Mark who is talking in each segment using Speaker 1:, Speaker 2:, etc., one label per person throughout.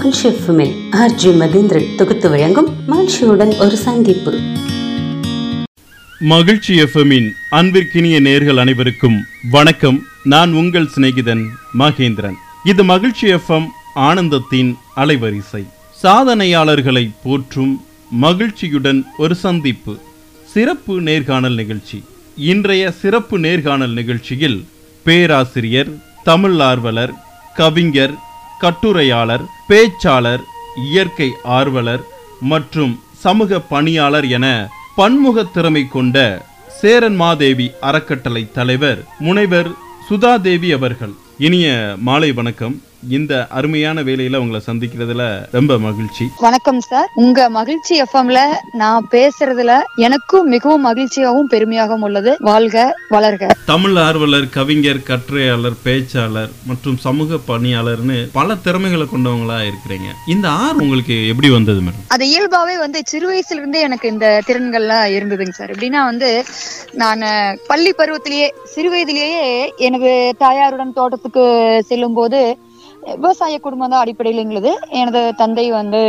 Speaker 1: மகிழ்ச்சி எஃப்எம்மில் ஆர்ஜி மகேந்திரன் தொகுத்து வழங்கும் மகிழ்ச்சியுடன் ஒரு சந்திப்பு.
Speaker 2: மகிழ்ச்சி எஃப்எம்மின் அன்பிற்கினிய நேர்கள் அனைவருக்கும் வணக்கம். நான் உங்கள் சிநேகிதன் மகேந்திரன். இது மகிழ்ச்சி எஃப்எம் ஆனந்தத்தின் அலைவரிசை. சாதனையாளர்களை போற்றும் மகிழ்ச்சியுடன் ஒரு சந்திப்பு. சிறப்பு நேர்காணல் நிகழ்ச்சி. இன்றைய சிறப்பு நேர்காணல் நிகழ்ச்சியில் பேராசிரியர் தமிழ் ஆர்வலர் கவிஞர் கட்டுரையாளர் பேச்சாளர் இயற்கை ஆர்வலர் மற்றும் சமூக பணியாளர் என பன்முக திறமை கொண்ட சேரன் மாதேவி அறக்கட்டளை தலைவர் முனைவர் சுதாதேவி அவர்கள். இனிய மாலை வணக்கம். இந்த அருமையான வேலையில உங்களை சந்திக்கிறதுல ரொம்ப மகிழ்ச்சி.
Speaker 3: வணக்கம் சார். உங்க மகிழ்ச்சி எஃப்எம்ல நான் பேசுறதுல எனக்கும் மிகவும் மகிழ்ச்சியாகவும் பெருமையாகவும் உள்ளது. வாழ்க வளர்க.
Speaker 2: தமிழ் ஆர்வலர் கவிஞர் கட்டுரையாளர் பேச்சாளர் மற்றும் சமூக பணியாளர்னு பல திறமைகளை கொண்டவங்களா இருக்கிறீங்க. இந்த ஆர்வம் உங்களுக்கு எப்படி வந்தது மேடம்?
Speaker 3: அது இயல்பாவே வந்து சிறு வயசுல இருந்தே எனக்கு இந்த திறன்கள்லாம் இருந்ததுங்க சார். எப்படின்னா வந்து நான் பள்ளி பருவத்திலேயே சிறு வயதிலேயே எனது தாயாருடன் தோட்டத்துக்கு செல்லும் போது விவசாய குடும்பம் தான் அடிப்படையில் எங்களுது. எனது தந்தை வந்து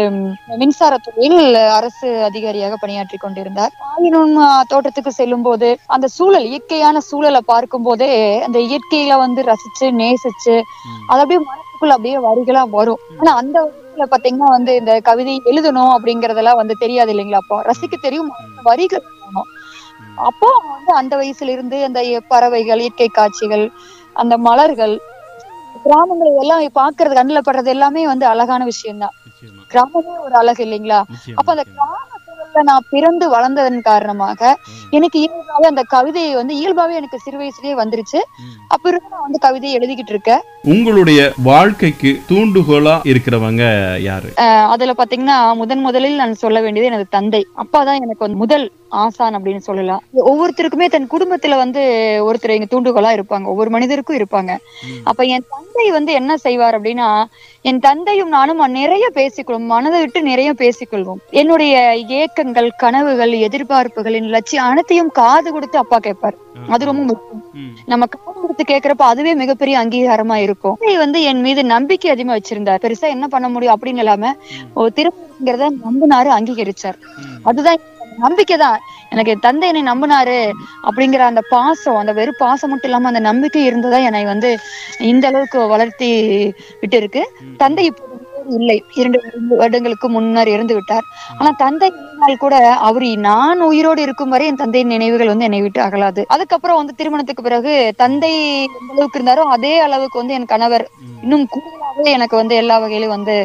Speaker 3: மின்சாரத்துறையில் அரசு அதிகாரியாக பணியாற்றி கொண்டிருந்தார். ஆயினும் தோட்டத்துக்கு செல்லும் போது அந்த சூழல் இயற்கையான சூழலை பார்க்கும் போதே அந்த இயற்கையில வந்து ரசிச்சு நேசிச்சு அது அப்படியே மனசுக்குள்ள அப்படியே வரிகளா வரும். ஆனா அந்த வயசுல பாத்தீங்கன்னா வந்து இந்த கவிதை எழுதணும் அப்படிங்கறதெல்லாம் வந்து தெரியாது இல்லைங்களா அப்போ? ரசிக்க தெரியும். வரிகள். அப்போ வந்து அந்த வயசுல இருந்து அந்த பறவைகள் இயற்கை காட்சிகள் அந்த மலர்கள் கிராமங்களை எல்லாம் பாக்குறது கண்ணுல படுறது எல்லாமே வந்து அழகான விஷயம்தான்.
Speaker 2: நிச்சயமா.
Speaker 3: கிராமமே ஒரு அழகு இல்லைங்களா? அப்ப அந்த. கிராம சூழல்ல நான் பிறந்து வளர்ந்ததன் காரணமாக எனக்கு இயல்பாவே அந்த கவிதையை வந்து இயல்பாவே எனக்கு சிறு வயசுலயே வந்துருச்சு.
Speaker 2: ம்.
Speaker 3: அப்ப இருந்து நான் வந்து கவிதையை எழுதிக்கிட்டு இருக்கேன்.
Speaker 2: உங்களுடைய வாழ்க்கைக்கு தூண்டுகோலா இருக்கிறவங்க யாரு?
Speaker 3: அதுல பாத்தீங்கன்னா முதன் முதலில் நான் சொல்ல வேண்டியது எனது தந்தை. அப்பா தான் எனக்கு வந்து முதல் ஆசான் அப்படின்னு சொல்லலாம். ஒவ்வொருத்தருக்குமே தன் குடும்பத்துல வந்து ஒருத்தர் எங்க தூண்டுகோலா இருப்பாங்க. ஒவ்வொரு மனிதருக்கும் இருப்பாங்க. அப்ப என் தந்தை வந்து என்ன செய்வார் அப்படின்னா என் தந்தையும் நானும் நிறைய பேசிக்கொள்வோம். மனதை விட்டு நிறைய பேசிக்கொள்வோம். என்னுடைய ஏக்கங்கள் கனவுகள் எதிர்பார்ப்புகளின் லட்சியம் அனைத்தையும் காது கொடுத்து அப்பா கேட்பார். அது ரொம்ப முக்கியம். நம்ம காது கொடுத்து கேக்குறப்ப அதுவே மிகப்பெரிய அங்கீகாரமா இருக்கும். வந்து என் மீது நம்பிக்கை அதிகமா வச்சிருந்தார். பெருசா என்ன பண்ண முடியும் அப்படின்னு இல்லாம ஒரு திருமணங்கிறத நம்பினாரு அங்கீகரிச்சார். அதுதான் நம்பிக்கை தான். எனக்கு என் தந்தை என்னை நம்பினாரு அப்படிங்கிற அந்த பாசம் அந்த வெறும் பாசம் மட்டும் இல்லாம அந்த நம்பிக்கை இருந்ததா என்னை வந்து இந்த அளவுக்கு வளர்த்தி விட்டு இருக்கு. தந்தை உயிரோடு இல்லை. இரண்டு வருடங்களுக்கு முன்னர் இறந்து விட்டார். ஆனா தந்தை இருந்தால் கூட அவர் நான் உயிரோடு இருக்கும் வரை என் தந்தையின் நினைவுகள் வந்து என்னை விட்டு அகலாது. அதுக்கப்புறம் வந்து திருமணத்துக்கு பிறகு தந்தை எந்த அளவுக்கு இருந்தாரோ அதே அளவுக்கு வந்து என் கணவர். இன்னும் எனக்கு வந்து எல்லா வகையிலும் வந்து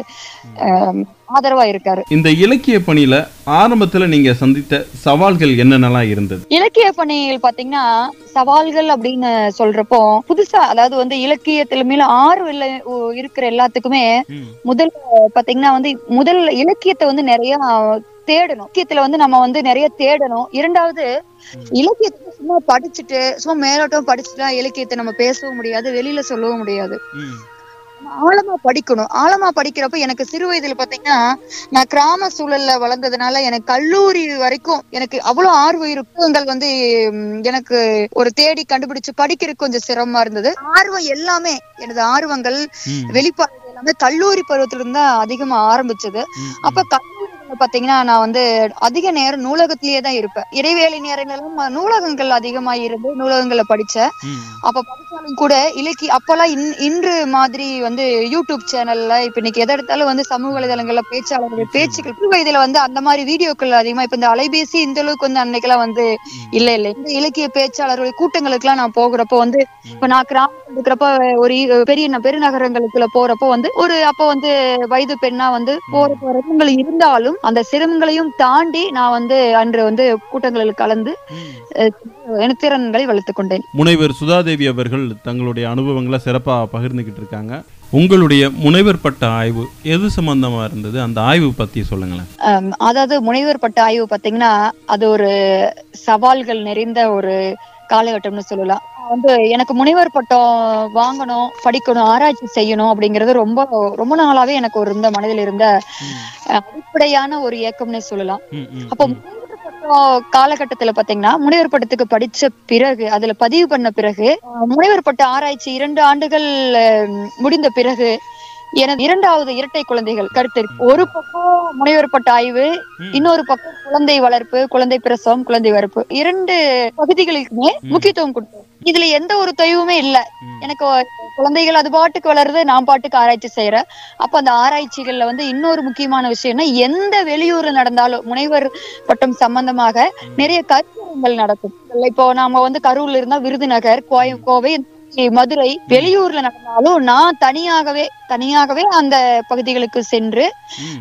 Speaker 3: ஆதரவா இருக்காரு.
Speaker 2: இந்த இலக்கிய பணியில ஆரம்பத்துல நீங்க சந்தித்த சவால்கள் என்னென்னலாம் இருந்தது?
Speaker 3: இலக்கிய பணிகள் பாத்தீங்கன்னா சவால்கள் அப்படின்னு சொல்றப்போ புதுசா அதாவது வந்து இலக்கியத்துல மேல ஆர்வம் இல்ல இருக்கிற எல்லாத்துக்குமே முதல் பாத்தீங்கன்னா வந்து முதல் இலக்கியத்தை வந்து நிறைய தேடணும். இலக்கியத்துல வந்து நம்ம வந்து நிறைய தேடணும். இரண்டாவது இலக்கியத்தை சும்மா படிச்சுட்டு சும்மா மேலோட்டம் படிச்சுட்டா இலக்கியத்தை நம்ம பேசவும் முடியாது வெளியில சொல்லவும் முடியாது. ஆழமா படிக்கணும். ஆழமா படிக்கிறப்ப எனக்கு சிறு வயதுல பாத்தீங்கன்னா நான் கிராம சூழல்ல வளர்ந்ததுனால எனக்கு கல்லூரி வரைக்கும் எனக்கு அவ்வளவு ஆர்வம் இருக்குங்கள் வந்து எனக்கு ஒரு தேடி கண்டுபிடிச்சு படிக்கிறதுக்கு கொஞ்சம் சிரமமா இருந்தது. ஆர்வம் எல்லாமே எனது ஆர்வங்கள் வெளிப்பாடு எல்லாமே கல்லூரி பருவத்துல இருந்து அதிகமா ஆரம்பிச்சது. அப்ப பாத்தீங்கன்னா நான் வந்து அதிக நேரம் நூலகத்திலேயே தான் இருப்பேன். இடைவேளை நேரங்களும் நூலகங்கள் அதிகமா இருந்து நூலகங்கள்ல படிச்சேன். அப்ப படிச்சாலும் கூட இலக்கிய அப்பெல்லாம் இன் இன்று மாதிரி வந்து யூடியூப் சேனல்ல இப்ப இன்னைக்கு எதை எடுத்தாலும் வந்து சமூக வலைதளங்கள்ல பேச்சாளர்கள் பேச்சுக்கள் வயதுல வந்து அந்த மாதிரி வீடியோக்கள் அதிகமா இப்ப இந்த அலைபேசி இந்த அளவுக்கு வந்து அன்னைக்கெல்லாம் வந்து இல்ல இல்ல. இந்த இலக்கிய பேச்சாளர்கள் கூட்டங்களுக்கு எல்லாம் நான் போகிறப்போ வந்து இப்ப நான் கிராமத்துல இருக்கிறப்ப ஒரு பெரிய பெருநகரங்களுக்குள்ள போறப்போ வந்து ஒரு அப்ப வந்து வயது பெண்ணா வந்து போற சிரமங்கள் இருந்தாலும் அந்த சிரமங்களையும் தாண்டி நான் வந்து அன்று வந்து கூட்டங்களில் கலந்து திறன்களை வளர்த்துக் கொண்டேன்.
Speaker 2: முனைவர் சுதாதேவி அவர்கள் தங்களுடைய அனுபவங்களை சிறப்பா பகிர்ந்துகிட்டு இருக்காங்க. உங்களுடைய முனைவர் பட்ட ஆய்வு எது சம்பந்தமா இருந்தது? அந்த ஆய்வு பத்தி சொல்லுங்களேன்.
Speaker 3: அதாவது முனைவர் பட்ட ஆய்வு பாத்தீங்கன்னா அது ஒரு சவால்கள் நிறைந்த ஒரு காலகட்டம்னு சொல்லலாம். வந்து எனக்கு முனைவர் பட்டம் வாங்கணும் படிக்கணும் ஆராய்ச்சி செய்யணும் அப்படிங்கிறது ரொம்ப ரொம்ப நாளாவே எனக்கு ஒரு இருந்த மனதில் இருந்த அடிப்படையான ஒரு இயக்கம்னே சொல்லலாம். அப்போ முனைவர் பட்டம் காலகட்டத்துல பாத்தீங்கன்னா முனைவர் பட்டத்துக்கு படிச்ச பிறகு அதுல பதிவு பண்ண பிறகு முனைவர் பட்ட ஆராய்ச்சி இரண்டு ஆண்டுகள் முடிந்த பிறகு எனது இரண்டாவது இரட்டை குழந்தைகள் கருத்து ஒரு பக்கம் முனைவர்பட்ட ஆய்வு
Speaker 2: ம்.
Speaker 3: இன்னொரு பக்கம் குழந்தை வளர்ப்பு குழந்தை பிரசவம் குழந்தை வளர்ப்பு இரண்டு பகுதிகளுக்குமே. முக்கியத்துவம் கொடுத்தோம் இதுல எந்த ஒரு தொய்வுமே இல்ல. எனக்கு குழந்தைகள் அது பாட்டுக்கு வளருது நான் பாட்டுக்கு ஆராய்ச்சி செய்யறேன் அப்ப அந்த ஆராய்ச்சிகள்ல வந்து இன்னொரு முக்கியமான விஷயம்னா எந்த வெளியூர்ல நடந்தாலும் முனைவர் பட்டம் சம்பந்தமாக நிறைய கருத்தரங்கள் நடக்கும் இப்போ நாம வந்து கரூர்ல இருந்தா விருதுநகர் கோயம் கோவை மதுரை வெளியூர்ல நடந்தாலும் நான் தனியாகவே தனியாகவே அந்த பகுதிகளுக்கு சென்று.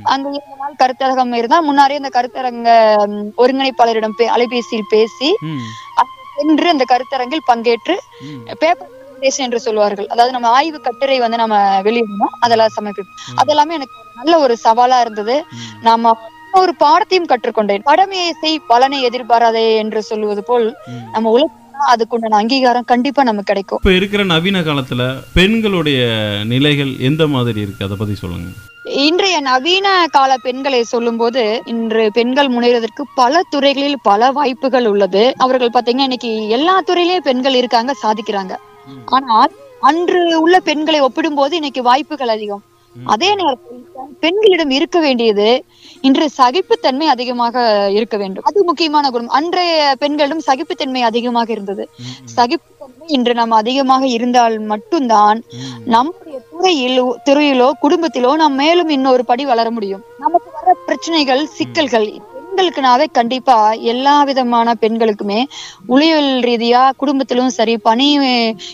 Speaker 3: அங்க இரண்டு நாள் கருத்தரங்கம் இருந்தா முன்னாடியே அந்த கருத்தரங்க ஒருங்கிணைப்பாளரிடம் அலைபேசியில் பேசி. சென்று அந்த கருத்தரங்கில் பங்கேற்று. பேப்பர் என்று சொல்வார்கள் அதாவது நம்ம ஆய்வு கட்டுரை வந்து நம்ம வெளியிடணும் அதெல்லாம் சமர்ப்பிப்போம். அதெல்லாமே எனக்கு நல்ல ஒரு சவாலா இருந்தது. நாம ஒரு பாடத்தையும் கற்றுக்கொண்டேன் படமையை செய் பலனை எதிர்பாராதே என்று சொல்லுவது போல். நம்ம உழைச்சா அதுக்குண்டான அங்கீகாரம் கண்டிப்பா நமக்கு கிடைக்கும்
Speaker 2: இப்ப இருக்கிற நவீன காலத்துல பெண்களுடைய நிலைகள் எந்த மாதிரி இருக்கு அதை பத்தி சொல்லுங்க
Speaker 3: இன்றைய நவீன கால பெண்களை சொல்லும்போது இன்று பெண்கள் முன்னேறுவதற்கு பல துறைகளில் பல வாய்ப்புகள் உள்ளது அவர்கள் பாத்தீங்கன்னா இன்னைக்கு எல்லா துறையிலயும் பெண்கள் இருக்காங்க சாதிக்கிறாங்க. ஆனால் அன்று உள்ள பெண்களை ஒப்பிடும்போது இன்னைக்கு வாய்ப்புகள் அதிகம். அதே நேரத்தில் பெண்களிடம் இருக்க வேண்டியது இன்று சகிப்புத்தன்மை அதிகமாக இருக்க வேண்டும் அது முக்கியமான குணம் அன்றைய பெண்களிடம் சகிப்புத்தன்மை அதிகமாக இருந்தது. சகிப்புத்தன்மை இன்று நாம் அதிகமாக இருந்தால் மட்டும்தான். நம்முடைய துறையில் துறையிலோ குடும்பத்திலோ நாம் மேலும் இன்னொரு படி வளர முடியும். நமக்கு வர பிரச்சனைகள் சிக்கல்கள் பெண்களுக்குனாவே கண்டிப்பா எல்லா விதமான பெண்களுக்குமே உளவியல் ரீதியா குடும்பத்திலும் சரி பணி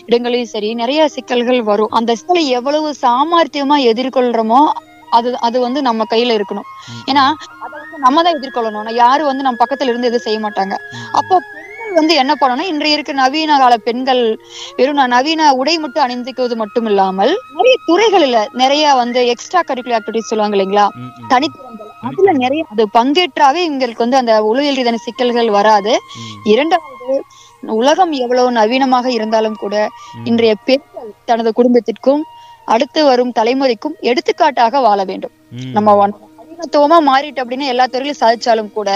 Speaker 3: இடங்களிலும் சரி நிறைய சிக்கல்கள் வரும். அந்த சிக்கலை எவ்வளவு சாமர்த்தியமா எதிர்கொள்றோமோ அது அது வந்து நம்ம கையில இருக்கணும். ஏன்னா அதை வந்து நம்ம தான் எதிர்கொள்ளணும். யாரும் வந்து நம்ம பக்கத்துல இருந்து எதுவும் செய்ய மாட்டாங்க. அப்போ வந்து என்ன பண்ணணும் இன்றைய இருக்க நவீன கால பெண்கள் வெறும் நவீன உடை மட்டும் அணிந்துக்குவது மட்டும் இல்லாமல் நிறைய துறைகளில நிறைய வந்து எக்ஸ்ட்ரா கரிக்குலர் ஆக்டிவிட்டிஸ் சொல்லுவாங்க இல்லைங்களா. தனித்திறன்கள் அதுல நிறைய அது பங்கேற்றாவே எங்களுக்கு வந்து அந்த உளவியல் ரீதியான சிக்கல்கள் வராது. இரண்டாவது உலகம் எவ்வளவு நவீனமாக இருந்தாலும் கூட. இன்றைய பெண்கள் தனது குடும்பத்திற்கும் அடுத்து வரும் தலைமுறைக்கும் எடுத்துக்காட்டாக வாழ வேண்டும். நம்ம நவீனத்துவமா மாறிட்டு அப்படின்னு எல்லா துறையிலும் சாதிச்சாலும் கூட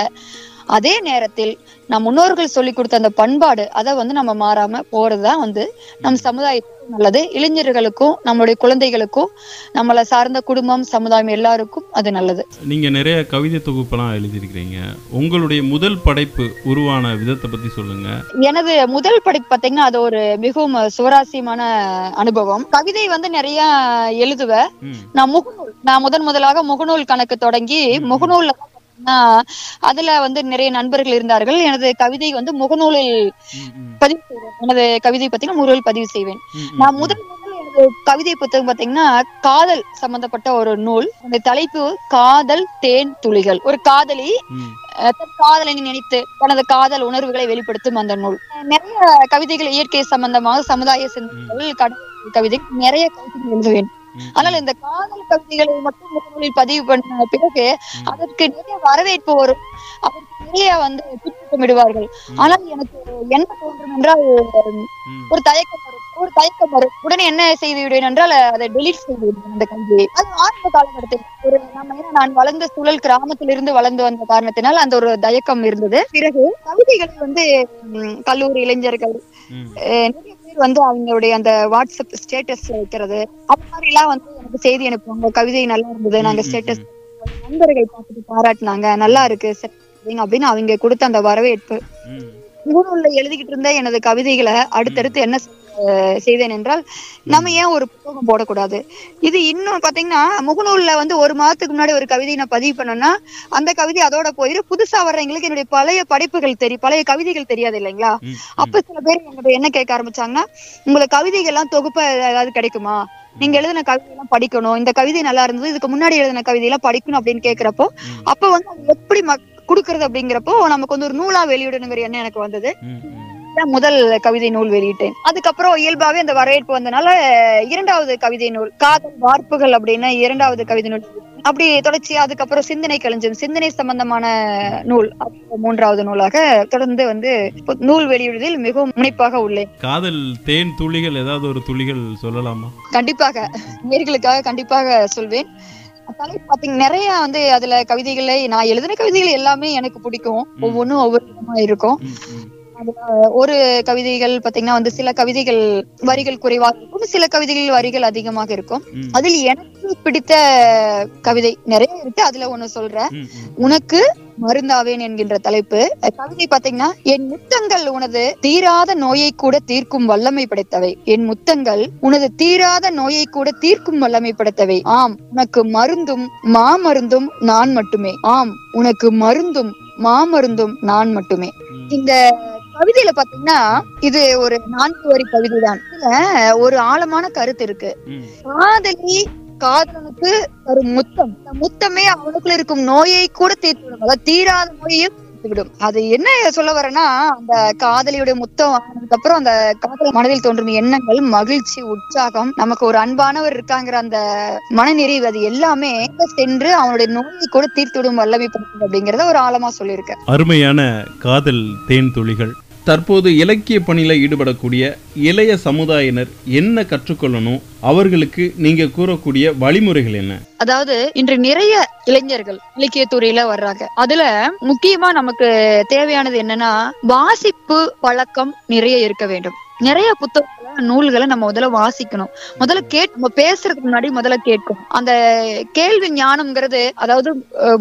Speaker 3: அதே நேரத்தில் நம் முன்னோர்கள் சொல்லி கொடுத்த அந்த பண்பாடு அதை வந்து நம்ம மாறாம போறதுதான் வந்து நம் சமுதாயத்துக்கு நல்லது. இளைஞர்களுக்கும் நம்மளுடைய குழந்தைகளுக்கும் நம்மளை சார்ந்த குடும்பம் சமுதாயம் எல்லாருக்கும் அது நல்லது.
Speaker 2: நீங்க நிறைய கவிதை தொகுப்பெல்லாம் எழுதியிருக்கிறீங்க. உங்களுடைய முதல் படைப்பு உருவான விதத்தை பத்தி சொல்லுங்க.
Speaker 3: எனது முதல் படைப்பு பாத்தீங்கன்னா அது ஒரு மிகவும் சுவராசியமான அனுபவம். கவிதை வந்து நிறைய எழுதுவேன். நான் முகநூல் நான் முதன் முதலாக முகநூல் கணக்கு தொடங்கி
Speaker 2: ம்.
Speaker 3: முகநூல்ல பாத்தீங்கன்னா, அதுல வந்து நிறைய நண்பர்கள் இருந்தார்கள் எனது கவிதை வந்து முகநூலில். பதிவு செய்வேன் எனது கவிதை பாத்தீங்கன்னா முகநூல் பதிவு செய்வேன். நான். முதல் எனது கவிதை புத்தகம் பாத்தீங்கன்னா காதல் சம்பந்தப்பட்ட ஒரு நூல் அந்த தலைப்பு காதல் தேன் துளிகள் ஒரு காதலி காதலனை நினைத்து தனது காதல் உணர்வுகளை வெளிப்படுத்தும் அந்த நூல் நிறைய கவிதைகள் இயற்கை சம்பந்தமாக சமுதாய சிந்தனைகள் கவிதை நிறைய கவிதைகள் எழுதுவேன். ஆனால் இந்த காதல் கவிதைகளை மட்டும் முகநூலில் பதிவு பண்ண பிறகு. அதற்கு நிறைய வரவேற்பு வரும். அதற்கு நிறைய வந்து திட்டமிடுவார்கள். ஆனால் எனக்கு என்ன தோன்றும் என்றால். ஒரு தயக்கம் வரும். ஒரு தயக்கம் வரும். உடனே என்ன செய்து விடுவேன் என்றால் அதை டெலீட் செய்து விடுவேன் அந்த கல்வியை. அது ஆரம்ப காலகட்டத்தில் ஒரு நம்ம ஏன்னா நான் வளர்ந்த சூழல் கிராமத்திலிருந்து வளர்ந்து வந்த காரணத்தினால் அந்த ஒரு தயக்கம் இருந்தது. பிறகு கவிதைகள் வந்து கல்லூரி இளைஞர்கள் நிறைய வந்து அவங்களுடைய அந்த வாட்ஸ்அப் ஸ்டேட்டஸ் வைக்கிறது. அந்த மாதிரி எல்லாம் வந்து எனக்கு செய்தி அனுப்புவாங்க. கவிதை நல்லா இருந்தது. நாங்க ஸ்டேட்டஸ் நண்பர்கள் பார்த்துட்டு பாராட்டினாங்க. நல்லா இருக்கு. அப்படின்னு அவங்க கொடுத்த அந்த வரவேற்பு. முகநூல்ல எழுதிக்கிட்டு இருந்த எனது கவிதைகளை அடுத்தடுத்து என்ன செய்தேன் என்றால் நம்ம ஏன் ஒரு புத்தகம் போடக்கூடாது? இது இன்னும் பாத்தீங்கன்னா முகநூல்ல வந்து ஒரு மாதத்துக்கு முன்னாடி ஒரு கவிதை நான் பதிவு பண்ணேன்னா அந்த கவிதை அதோட போயிரு. புதுசா வர்றவங்களுக்கு என்னுடைய பழைய படைப்புகள் தெரியும் பழைய கவிதைகள் தெரியாது இல்லைங்களா. அப்ப சில பேர் என்கிட்ட என்ன கேட்க ஆரம்பிச்சாங்கன்னா உங்களுக்கு கவிதைகள் எல்லாம் தொகுப்பா ஏதாவது கிடைக்குமா? நீங்க எழுதின கவிதை எல்லாம் படிக்கணும். இந்த கவிதை நல்லா இருந்தது. இதுக்கு முன்னாடி எழுதின கவிதை எல்லாம் படிக்கணும் அப்படின்னு கேக்குறப்போ. அப்ப வந்து எப்படி கொடுக்கறது அப்படிங்கிறப்போ நமக்கு வந்து ஒரு நூலா வெளியிடணுங்கிற எண்ணம் எனக்கு வந்தது. முதல் கவிதை நூல் வெளியிட்டேன். அதுக்கப்புறம் இயல்பாவே அந்த வரவேற்பு வந்தனால இரண்டாவது கவிதை நூல் காதல் வார்ப்புகள் அப்படின்னு இரண்டாவது கவிதை நூல் அப்படி தொடர்ச்சி அதுக்கப்புறம் சிந்தனை களஞ்சியம் சிந்தனை சம்பந்தமான நூல் மூன்றாவது நூலாக தொடர்ந்து வந்து நூல் வெளியிடுவதில் மிகவும் முனைப்பாக உள்ளேன்
Speaker 2: காதல் தேன் துளிகள் ஏதாவது ஒரு துளிகள் சொல்லலாமா?
Speaker 3: கண்டிப்பாக. நேர்களுக்காக கண்டிப்பாக சொல்வேன். நிறைய வந்து அதுல கவிதைகளை நான் எழுதின கவிதைகள் எல்லாமே எனக்கு பிடிக்கும். ஒவ்வொன்றும் ஒவ்வொரு விதமா இருக்கும். ஒரு கவிதைகள் பாத்தீங்கன்னா வந்து சில கவிதைகள் வரிகள் குறைவாக இருக்கும் சில கவிதைகள் வரிகள் அதிகமாக இருக்கும். அதில் எனக்கு பிடித்த கவிதை நிறைய இருக்கு. அதுல ஒண்ணு சொல்றேன். உனக்கு மருந்தாவேன் என்கின்ற தலைப்பு. கவிதை பாத்தீங்கன்னா என் முத்தங்கள் உனது தீராத நோயை கூட தீர்க்கும் வல்லமை படைத்தவை. என் முத்தங்கள் உனது தீராத நோயை கூட தீர்க்கும் வல்லமை படைத்தவை. ஆம் உனக்கு மருந்தும் மாமருந்தும் நான் மட்டுமே. ஆம் உனக்கு மருந்தும் மாமருந்தும் நான் மட்டுமே. இந்த கவிதையில பாத்தீங்கன்னா இது ஒரு நான்கு வரி கவிதை தான். ஒரு ஆழமான கருத்து இருக்கு. காதலி காதலனுக்கு ஒரு முத்தம். அந்த முத்தமே அவனுக்குள்ள இருக்கும் நோயை கூட தீர்த்து விடும். அதாவது தீராத நோயையும் விடும். அது என்ன சொல்ல வரேன்னா அந்த காதலியுடைய முத்தம் வாங்கினதுக்கு அப்புறம் அந்த காதல் மனதில் தோன்றும் எண்ணங்கள் மகிழ்ச்சி உற்சாகம் நமக்கு ஒரு அன்பானவர் இருக்காங்கிற அந்த மனநிறைவு அது எல்லாமே சென்று அவனுடைய நோயை கூட தீர்த்து விடும் வல்லமை அப்படிங்கறத ஒரு ஆழமா சொல்லியிருக்கேன்.
Speaker 2: அருமையான காதல் தேன் துளிகள். தற்போது இலக்கிய பணியில ஈடுபடக்கூடிய இளைய சமுதாயினர் என்ன கற்றுக்கொள்ளணும்? அவர்களுக்கு நீங்க கூறக்கூடிய வழிமுறைகள் என்ன?
Speaker 3: அதாவது இன்று நிறைய இளைஞர்கள் இலக்கிய துறையில வர்றாங்க. அதுல முக்கியமா நமக்கு தேவையானது என்னன்னா வாசிப்பு பழக்கம் நிறைய இருக்க வேண்டும். நிறைய புத்தகம் நூல்களை நம்ம முதல்ல வாசிக்கணும். முதல்ல கேட் நம்ம பேசுறதுக்கு முன்னாடி முதல்ல கேட்கணும். அந்த கேள்வி ஞானம்ங்கிறது அதாவது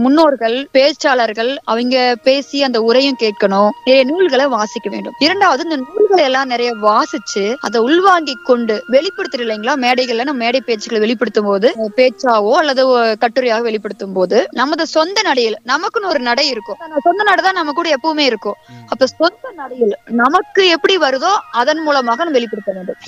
Speaker 3: முன்னோர்கள் பேச்சாளர்கள் அவங்க பேசி அந்த உரையும் கேட்கணும். நிறைய நூல்களை வாசிக்க வேண்டும். இரண்டாவது இந்த நூல்களை எல்லாம் நிறைய வாசிச்சு அதை உள்வாங்கி கொண்டு வெளிப்படுத்துற இல்லைங்களா? மேடைகள்ல நம்ம மேடை பேச்சுக்களை வெளிப்படுத்தும் போது பேச்சாவோ அல்லது கட்டுரையாக வெளிப்படுத்தும் போது நமது சொந்த நடையில் நமக்குன்னு ஒரு நடை இருக்கும். சொந்த நடை தான் நம்ம கூட எப்பவுமே இருக்கும். அப்ப சொந்த நடையில் நமக்கு எப்படி வருதோ அதன் மூலமாக நம்ம வெளிப்படுத்த வேண்டும்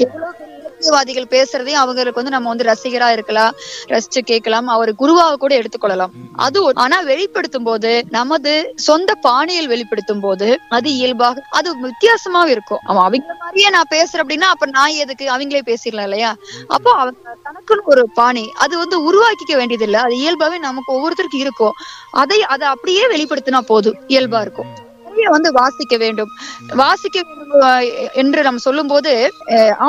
Speaker 3: இலக்கியவாதிகள் பேசுறதையும் அவங்களுக்கு வந்து நம்ம வந்து ரசிகரா இருக்கலாம் ரசிச்சு கேட்கலாம். அவர் குருவாக கூட எடுத்துக்கொள்ளலாம். அது ஆனா வெளிப்படுத்தும் போது நமது சொந்த பாணியில் வெளிப்படுத்தும் போது அது இயல்பாக அது வித்தியாசமாவும் இருக்கும். அவன் அவங்க மாதிரியே நான் பேசுறேன் அப்படின்னா அப்ப நான் எதுக்கு? அவங்களே பேசிடலாம் இல்லையா? அப்போ அவங்க தனக்குன்னு ஒரு பாணி அது வந்து உருவாக்கிக்க வேண்டியது இல்ல அது இயல்பாவே நமக்கு ஒவ்வொருத்தருக்கும் இருக்கும். அதை அதை அப்படியே வெளிப்படுத்தினா போதும். இயல்பா இருக்கும். நிறைய வந்து வாசிக்க வேண்டும் வாசிக்க வேண்டும் என்று நம்ம சொல்லும் போது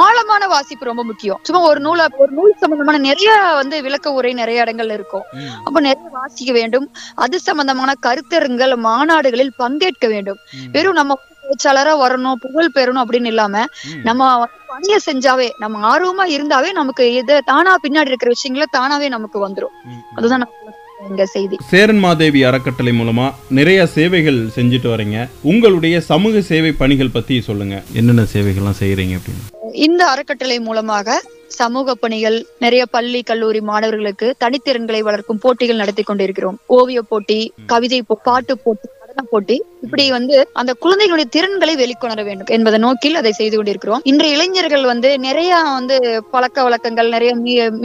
Speaker 3: ஆழமான வாசிப்பு ரொம்ப முக்கியம் சும்மா ஒரு நூலை ஒரு நூல் சம்பந்தமான நிறைய வந்து விளக்க உரை நிறைய இடங்கள்ல இருக்கும். அப்ப நிறைய வாசிக்க வேண்டும் அது சம்பந்தமான கருத்தரங்கள் மாநாடுகளில் பங்கேற்க வேண்டும். வெறும் நம்ம பேச்சாளரா வரணும் புகழ் பெறணும் அப்படின்னு இல்லாம. நம்ம வந்து பணிய செஞ்சாவே நம்ம ஆர்வமா இருந்தாவே நமக்கு இது தானா பின்னாடி இருக்கிற விஷயங்கள தானாவே நமக்கு வந்துரும். அதுதான் செய்தி.
Speaker 2: சேரன் மாதேவி அறக்கட்டளை மூலமா நிறைய சேவைகள் செஞ்சுட்டு வரீங்க. உங்களுடைய சமூக சேவை பணிகள் பத்தி சொல்லுங்க. என்னென்ன சேவைகள்லாம் செய்யறீங்க அப்படின்னு?
Speaker 3: இந்த அறக்கட்டளை மூலமாக சமூக பணிகள் நிறைய பள்ளி கல்லூரி மாணவர்களுக்கு தனித்திறன்களை வளர்க்கும் போட்டிகள் நடத்தி கொண்டிருக்கிறோம். ஓவிய போட்டி கவிதை பாட்டு போட்டி நடன போட்டி இப்படி வந்து அந்த குழந்தைகளுடைய திறன்களை வெளிக்கொணர வேண்டும் என்பதை நோக்கில் அதை செய்து கொண்டிருக்கிறோம். இன்றைய இளைஞர்கள் வந்து நிறைய வந்து பழக்க வழக்கங்கள் நிறைய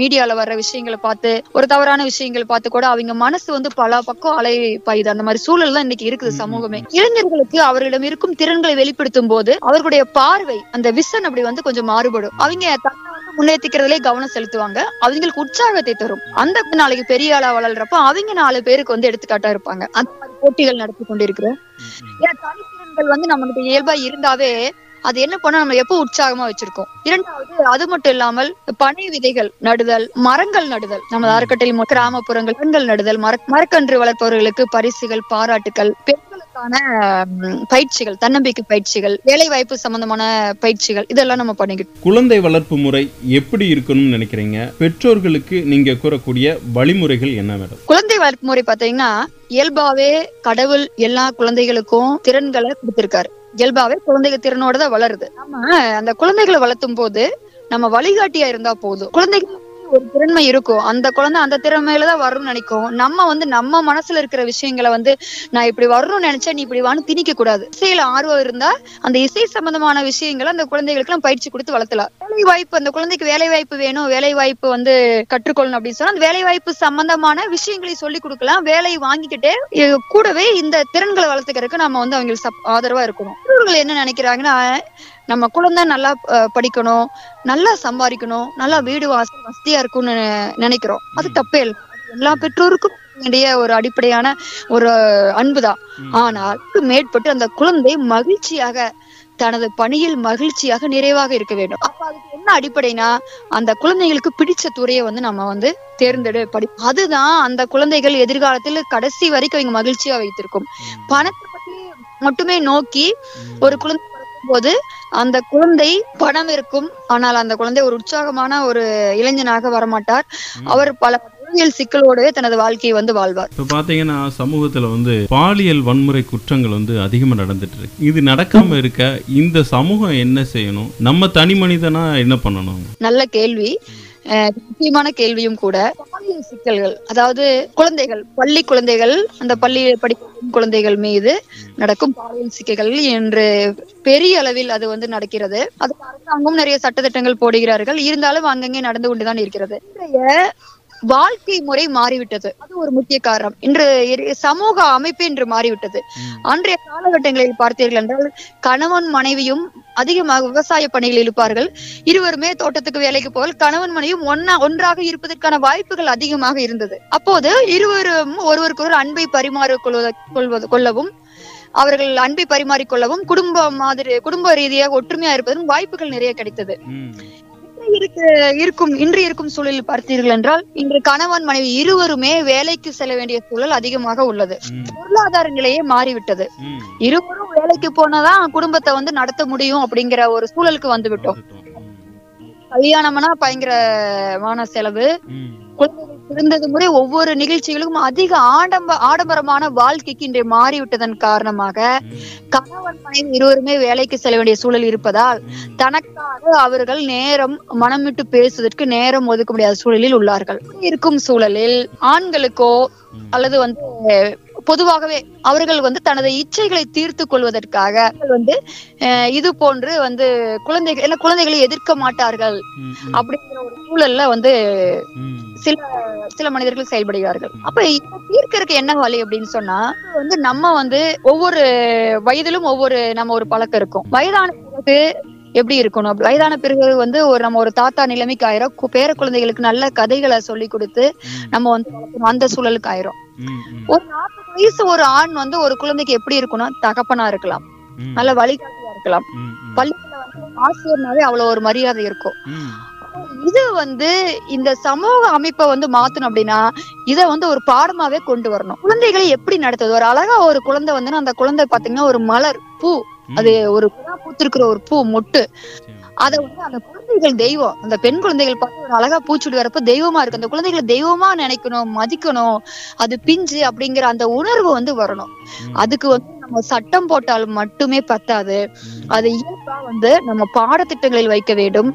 Speaker 3: மீடியால வர்ற விஷயங்களை பார்த்து ஒரு தவறான விஷயங்கள் பார்த்து கூட அவங்க மனசு வந்து பல பக்கம் அலை பாயுது. அந்த மாதிரி சூழல் தான் இன்னைக்கு இருக்குது சமூகமே. இளைஞர்களுக்கு அவர்களிடம் இருக்கும் திறன்களை வெளிப்படுத்தும் போது அவர்களுடைய பார்வை அந்த விஷன் அப்படி வந்து கொஞ்சம் மாறுபடும். அவங்க முன்னேற்றிக்கிறதுலே கவனம் செலுத்துவாங்க. அவங்களுக்கு உற்சாகத்தை தரும். அந்த நாளைக்கு பெரிய ஆளா வளர்றப்ப அவங்க நாலு பேருக்கு வந்து எடுத்துக்காட்டா இருப்பாங்க. அந்த போட்டிகள் நடத்தி கொண்டிருக்கிறோம். ஏன்னா தனித்திறன்கள் வந்து நம்மளுக்கு இயல்பா இருந்தாவே அது என்ன பண்ண நம்ம எப்போ உற்சாகமா வச்சிருக்கோம்? இரண்டாவது அது மட்டும் இல்லாமல் பனை விதைகள் நடுதல் மரங்கள் நடுதல் நம்ம அறக்கட்டளை கிராமப்புறங்கள் மரங்கள் நடுதல் மர மரக்கன்று வளர்ப்பவர்களுக்கு பரிசுகள் பாராட்டுகள் பெண்களுக்கான ம், பயிற்சிகள் தன்னம்பிக்கை பயிற்சிகள் வேலை வாய்ப்பு சம்பந்தமான பயிற்சிகள் இதெல்லாம் நம்ம பண்ணிக்கிட்டு
Speaker 2: குழந்தை வளர்ப்பு முறை எப்படி இருக்கணும்னு நினைக்கிறீங்க? பெற்றோர்களுக்கு நீங்க கூறக்கூடிய வழிமுறைகள் என்ன மேடம்?
Speaker 3: குழந்தை வளர்ப்பு முறை பாத்தீங்கன்னா இயல்பாவே கடவுள் எல்லா குழந்தைகளுக்கும் திறன்களை கொடுத்திருக்காரு. இயல்பாவே குழந்தைகள் திறனோட தான் வளருது. நம்ம அந்த குழந்தைகளை வளர்த்தும் போது நம்ம வழிகாட்டியா இருந்தா போதும். குழந்தைகளுக்கு ஒரு திறமை இருக்கும். அந்த குழந்தை அந்த திறமையில தான் வரணும்னு நினைக்கும். நம்ம வந்து நம்ம மனசுல இருக்கிற விஷயங்களை வந்து நான் இப்படி வரணும்னு நினைச்சேன் நீ இப்படி வான்னு திணிக்க கூடாது இசையில ஆர்வம் இருந்தா அந்த இசை சம்பந்தமான விஷயங்களை அந்த குழந்தைகளுக்கு நம்ம பயிற்சி கொடுத்து வளர்த்தலாம். வேலை வாய்ப்பு அந்த குழந்தைக்கு வேலை வாய்ப்பு வேணும் வேலை வாய்ப்பு வந்து கற்றுக்கொள்ளணும் அப்படின்னு சொன்னா அந்த வேலை வாய்ப்பு சம்பந்தமான விஷயங்களை சொல்லி கொடுக்கலாம். வேலையை வாங்கிக்கிட்டே கூடவே இந்த திறன்களை வளர்த்துக்கிறதுக்கு நம்ம வந்து அவங்களுக்கு சப்- ஆதரவா இருக்கணும். என்ன நினைக்கிறாங்கன்னா நம்ம குழந்தை நல்லா படிக்கணும் நல்லா சம்பாதிக்கணும் நல்லா வீடு வாசல் வசதியா இருக்கும்னு நினைக்கிறோம். அது தப்பே இல்லை. எல்லா பெற்றோருக்கும் வேண்டிய ஒரு அடிப்படையான ஒரு அன்புதான். ஆனால் மேற்பட்டு அந்த குழந்தை மகிழ்ச்சியாக தனது பணியில் மகிழ்ச்சியாக நிறைவாக இருக்க வேண்டும். அப்ப அதுக்கு என்ன அடிப்படைனா அந்த குழந்தைகளுக்கு பிடிச்ச துறையை வந்து நம்ம வந்து தேர்ந்தெடு படி அதுதான் அந்த குழந்தைகள் எதிர்காலத்தில் கடைசி வரைக்கும் அவங்க மகிழ்ச்சியா வைத்திருக்கும். பணத்தை பத்தி மட்டுமே நோக்கி ஒரு குழந்தை போது அந்த குழந்தை பணம் இருக்கும். ஆனால் அந்த குழந்தை ஒரு உற்சாகமான ஒரு இளைஞனாக வரமாட்டார். அவர் பல உளவியல் சிக்கலோடவே தனது வாழ்க்கையை வந்து வாழ்வார்.
Speaker 2: இப்போ பார்த்தீங்கன்னா சமூகத்தில் வந்து பாலியல் வன்முறை குற்றங்கள் வந்து அதிகமாக நடந்துட்டு இருக்கு. இது நடக்காம இருக்க இந்த சமூகம் என்ன செய்யணும்? நம்ம தனி மனிதனா என்ன பண்ணணும்?
Speaker 3: நல்ல கேள்வி. முக்கியமான கேள்வியும் கூட. பாலியல் சிக்கல்கள் அதாவது குழந்தைகள் பள்ளி குழந்தைகள் அந்த பள்ளியில் படிக்கும் குழந்தைகள் மீது நடக்கும் பாலியல் சிக்கல்கள் என்று பெரிய அளவில் அது வந்து நடக்கிறது. அதுக்கு அரசாங்கம் நிறைய சட்டத்திட்டங்கள் போடுகிறார்கள். இருந்தாலும் அங்கங்கே நடந்து கொண்டுதான் இருக்கிறது. வாழ்க்கை முறை மாறிவிட்டது. அது ஒரு முக்கிய காரணம். இன்று சமூக அமைப்பு இன்று மாறிவிட்டது. அன்றைய காலகட்டங்களில் பார்த்தீர்கள் என்றால் கணவன் மனைவியும் அதிகமாக விவசாய பணியில் இருப்பார்கள். இருவருமே தோட்டத்துக்கு வேலைக்கு போகல் கணவன் மனைவியும் ஒன்னா ஒன்றாக இருப்பதற்கான வாய்ப்புகள் அதிகமாக இருந்தது. அப்போது இருவரும் ஒருவருக்கு ஒரு அன்பை பரிமாறிக் கொள்வத கொள்ளவும் அவர்கள் அன்பை பரிமாறிக்கொள்ளவும் குடும்ப மாதிரி குடும்ப ரீதியாக ஒற்றுமையா இருப்பதற்கு வாய்ப்புகள் நிறைய கிடைத்தது. இருக்க- இருக்கும் இன்று இருக்கும் சூழலில் பார்த்தீர்கள் என்றால் இன்று கணவன் மனைவி இருவருமே வேலைக்கு செல்ல வேண்டிய சூழல் அதிகமாக உள்ளது. பொருளாதார நிலையே மாறிவிட்டது. இருவரும் வேலைக்கு போனாதான் குடும்பத்தை வந்து நடத்த முடியும் அப்படிங்கிற ஒரு சூழலுக்கு வந்து விட்டோம் கல்யாணம்னா பயங்கரமான செலவு. குழந்தைகள் பிறந்தது முறை ஒவ்வொரு நிகழ்ச்சிகளுக்கும் அதிக ஆடம்ப ஆடம்பரமான வாழ்க்கைக்கு இன்றைய மாறிவிட்டதன் காரணமாக கணவன் மனைவி இருவருமே வேலைக்கு செல்ல வேண்டிய சூழல் இருப்பதால் தனக்காக அவர்கள் நேரம் மனம் விட்டு பேசுவதற்கு நேரம் ஒதுக்க முடியாத சூழலில் உள்ளார்கள். இருக்கும் சூழலில் ஆண்களுக்கோ அல்லது வந்து பொதுவாகவே அவர்கள் வந்து தனது இச்சைகளை தீர்த்து கொள்வதற்காக வந்து இது போன்று வந்து குழந்தைகள் என்ன குழந்தைகளை எதிர்க்க மாட்டார்கள் அப்படிங்கிற ஒரு சூழல்ல வந்து சில சில மனிதர்கள் செயல்படுகிறார்கள். அப்ப தீர்க்கறதுக்கு என்ன வழி அப்படின்னு சொன்னா வந்து நம்ம வந்து ஒவ்வொரு வயதிலும் ஒவ்வொரு நம்ம ஒரு பழக்கம் இருக்கும். வயதான பிறகு எப்படி இருக்கணும்? அப்படி வயதான பிறகு வந்து ஒரு நம்ம ஒரு தாத்தா நிலைமைக்கு ஆயிரும். பேர குழந்தைகளுக்கு நல்ல கதைகளை சொல்லி கொடுத்து நம்ம வந்து. அந்த சூழலுக்கு ஆயிரும். ஒரு நாற்பது வயசு ஒரு ஆண் வந்து ஒரு குழந்தைக்கு எப்படி இருக்கணும்? தகப்பனா இருக்கலாம். நல்ல வழிகாட்டியா இருக்கலாம். பள்ளியில வந்து ஆசிரியர்னாவே அவ்வளவு ஒரு மரியாதை இருக்கும். இது வந்து இந்த சமூக அமைப்பை வந்து மாத்தணும் அப்படின்னா இத வந்து ஒரு பாடமாவே கொண்டு வரணும். குழந்தைகளை எப்படி நடத்துவது? ஒரு அழகா ஒரு குழந்தை வந்து அந்த குழந்தை பாத்தீங்கன்னா ஒரு மலர் பூ. அது ஒரு புறா பூத்திருக்கிற ஒரு பூ மொட்டு. அத வந்து அந்த குழந்தைகள் தெய்வம் அந்த பெண் குழந்தைகள் பார்த்து ஒரு அழகா பூச்சுடி வரப்ப தெய்வமா இருக்கு. அந்த குழந்தைகளை தெய்வமா நினைக்கணும் மதிக்கணும் அது பிஞ்சு அப்படிங்கிற அந்த உணர்வு வந்து வரணும். அதுக்கு வந்து நம்ம சட்டம் போட்டால் மட்டுமே பத்தாது. அது இயல்பா வந்து நம்ம பாடத்திட்டங்களில் வைக்க வேண்டும்.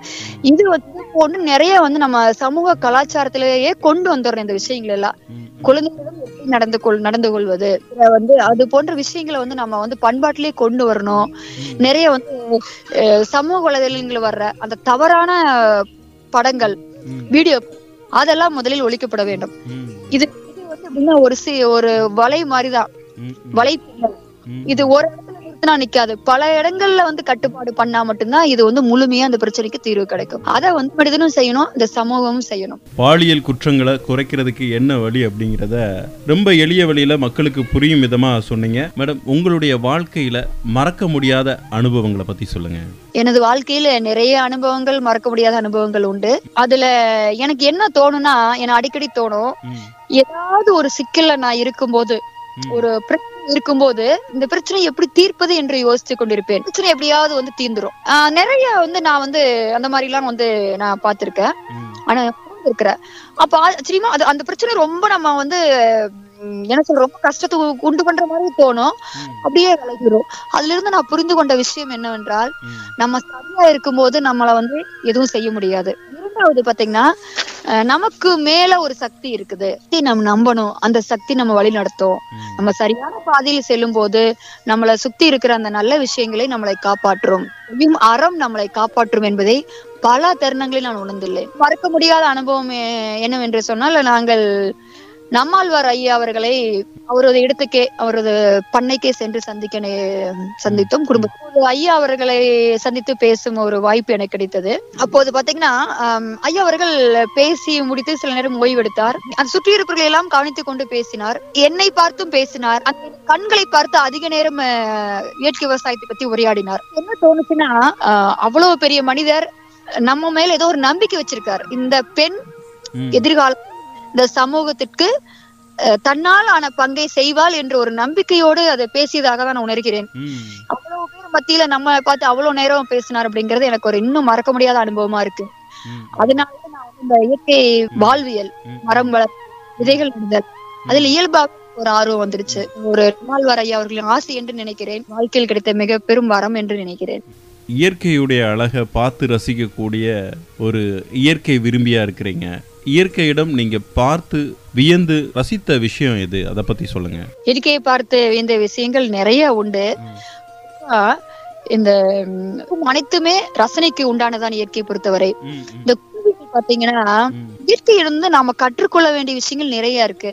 Speaker 3: இது வந்து போன்று நிறைய வந்து நம்ம சமூக கலாச்சாரத்திலேயே கொண்டு வந்துடுறோம் இந்த விஷயங்கள் எல்லாம். குழந்தைகளும் எப்படி நடந்து கொள் நடந்து கொள்வது? வந்து அது போன்ற விஷயங்களை வந்து நம்ம வந்து பண்பாட்டிலே கொண்டு வரணும். நிறைய வந்து சமூக வலைதளங்களில் வர்ற அந்த தவறான படங்கள் வீடியோ அதெல்லாம் முதலில் ஒழிக்கப்பட வேண்டும். இது இது வந்து எப்படின்னா ஒரு சி ஒரு வலை மாதிரிதான். வலை இது ஒரு இடத்துல நிறுத்தினா நிக்காது. பல இடங்கள்ல வந்து கட்டுப்பாடு பண்ணா மட்டும்தான் இது வந்து முழுமையா அந்த பிரச்சனைக்கு தீர்வு கிடைக்கும். அதை வந்து மனிதனும் செய்யணும் இந்த சமூகமும் செய்யணும்.
Speaker 2: பாலியல் குற்றங்களை குறைக்கிறதுக்கு என்ன வழி அப்படிங்கிறத ரொம்ப எளிய வழியில மக்களுக்கு புரியும் விதமா சொன்னீங்க. மேடம் உங்களுடைய வாழ்க்கையில மறக்க முடியாத அனுபவங்களை பத்தி சொல்லுங்க.
Speaker 3: எனது வாழ்க்கையில நிறைய அனுபவங்கள் மறக்க முடியாத அனுபவங்கள் உண்டு. அதுல எனக்கு என்ன தோணும்னா எனக்கு அடிக்கடி தோணும். ஏதாவது ஒரு சிக்கல்ல நான் இருக்கும்போது ஒரு பிரச்சனை இருக்கும்போது இந்த பிரச்சனை எப்படி தீர்ப்பது என்று யோசித்து கொண்டிருப்பேன். பிரச்சனை எப்படியாவது வந்து தீர்ந்துரும். நிறைய வந்து நான் வந்து அந்த மாதிரி எல்லாம் வந்து நான் பார்த்திருக்கேன். ஆனா இருக்கிறேன் அப்ப ஆச்சரியமா அது அந்த பிரச்சனை ரொம்ப நம்ம வந்து என்ன சொல்ற ரொம்ப கஷ்டத்தை உண்டு பண்ற மாதிரி தோணும். அப்படியே விலகிரும். அதுல இருந்து நான் புரிந்து கொண்ட விஷயம் என்னவென்றால் நம்ம சரியா இருக்கும்போது நம்மள வந்து எதுவும் செய்ய முடியாது. இரண்டாவது பாத்தீங்கன்னா நமக்கு மேல ஒரு சக்தி இருக்குது. நம்ம நம்பணும். அந்த சக்தி நம்ம வழி நடத்தும். நம்ம சரியான பாதையில் செல்லும் போது நம்மளை சுத்தி இருக்கிற அந்த நல்ல விஷயங்களை நம்மளை காப்பாற்றும். அறம் நம்மளை காப்பாற்றும் என்பதை பல தருணங்களில் நான் உணர்ந்துள்ளேன். மறக்க முடியாத அனுபவம் என்னவென்று சொன்னால் நாங்கள் நம்மாழ்வார் ஐயா அவர்களை அவரது இடத்துக்கே அவரது பண்ணைக்கே சென்று சந்திக்க சந்தித்தோம். குடும்பத்தோடு ஐயா அவர்களை சந்தித்து பேசும் ஒரு வாய்ப்பு எனக்கு கிடைத்தது. அப்போது பாத்தீங்கன்னா ஐயா அவர்கள் பேசி முடித்து சில நேரம் ஓய்வெடுத்தார். அந்த சுற்றி இருப்பவர்களை எல்லாம் கவனித்துக் கொண்டு பேசினார். என்னை பார்த்தும் பேசினார். அந்த கண்களை பார்த்து அதிக நேரம் இயற்கை விவசாயத்தை பத்தி உரையாடினார். என்ன தோணுச்சுன்னா அவ்வளவு பெரிய மனிதர் நம்ம மேல ஏதோ ஒரு நம்பிக்கை வச்சிருக்கார். இந்த பெண் எதிர்காலம் இந்த சமூகத்திற்கு தன்னால் ஆன பங்கை செய்வாள் என்ற ஒரு நம்பிக்கையோடு அதை பேசியதாக தான் நான் உணர்கிறேன். அவ்வளவு பேர் மத்தியில நம்ம பார்த்து அவ்வளவு நேரம் பேசினார் அப்படிங்கிறது எனக்கு ஒரு இன்னும் மறக்க முடியாத அனுபவமா இருக்கு. அதனால நான் இந்த இயற்கை வாழ்வியல் மரம் வளர் விதைகள் நடுதல் அதுல இயல்பாக ஒரு ஆர்வம் வந்துருச்சு. ஒரு நம்மாழ்வார் ஐயா அவர்களின் ஆசை என்று நினைக்கிறேன். வாழ்க்கையில் கிடைத்த மிக பெரும் வரம் என்று நினைக்கிறேன்.
Speaker 2: இயற்கையுடைய அழகை பார்த்து ரசிக்கக்கூடிய ஒரு இயற்கை விரும்பியா இருக்கிறீங்க. இயற்கையிடம் நீங்க பார்த்து வியந்து ரசித்த விஷயம் எது? அதை பத்தி சொல்லுங்க.
Speaker 3: இயற்கையை பார்த்து இந்த விஷயங்கள் நிறைய உண்டு. இந்த அனைத்துமே ரசனைக்கு உண்டானதான் இயற்கையை பொறுத்தவரை. இந்த பாத்தீங்கன்னா இயற்கையிலிருந்து நாம கற்றுக்கொள்ள வேண்டிய விஷயங்கள் நிறைய இருக்கு.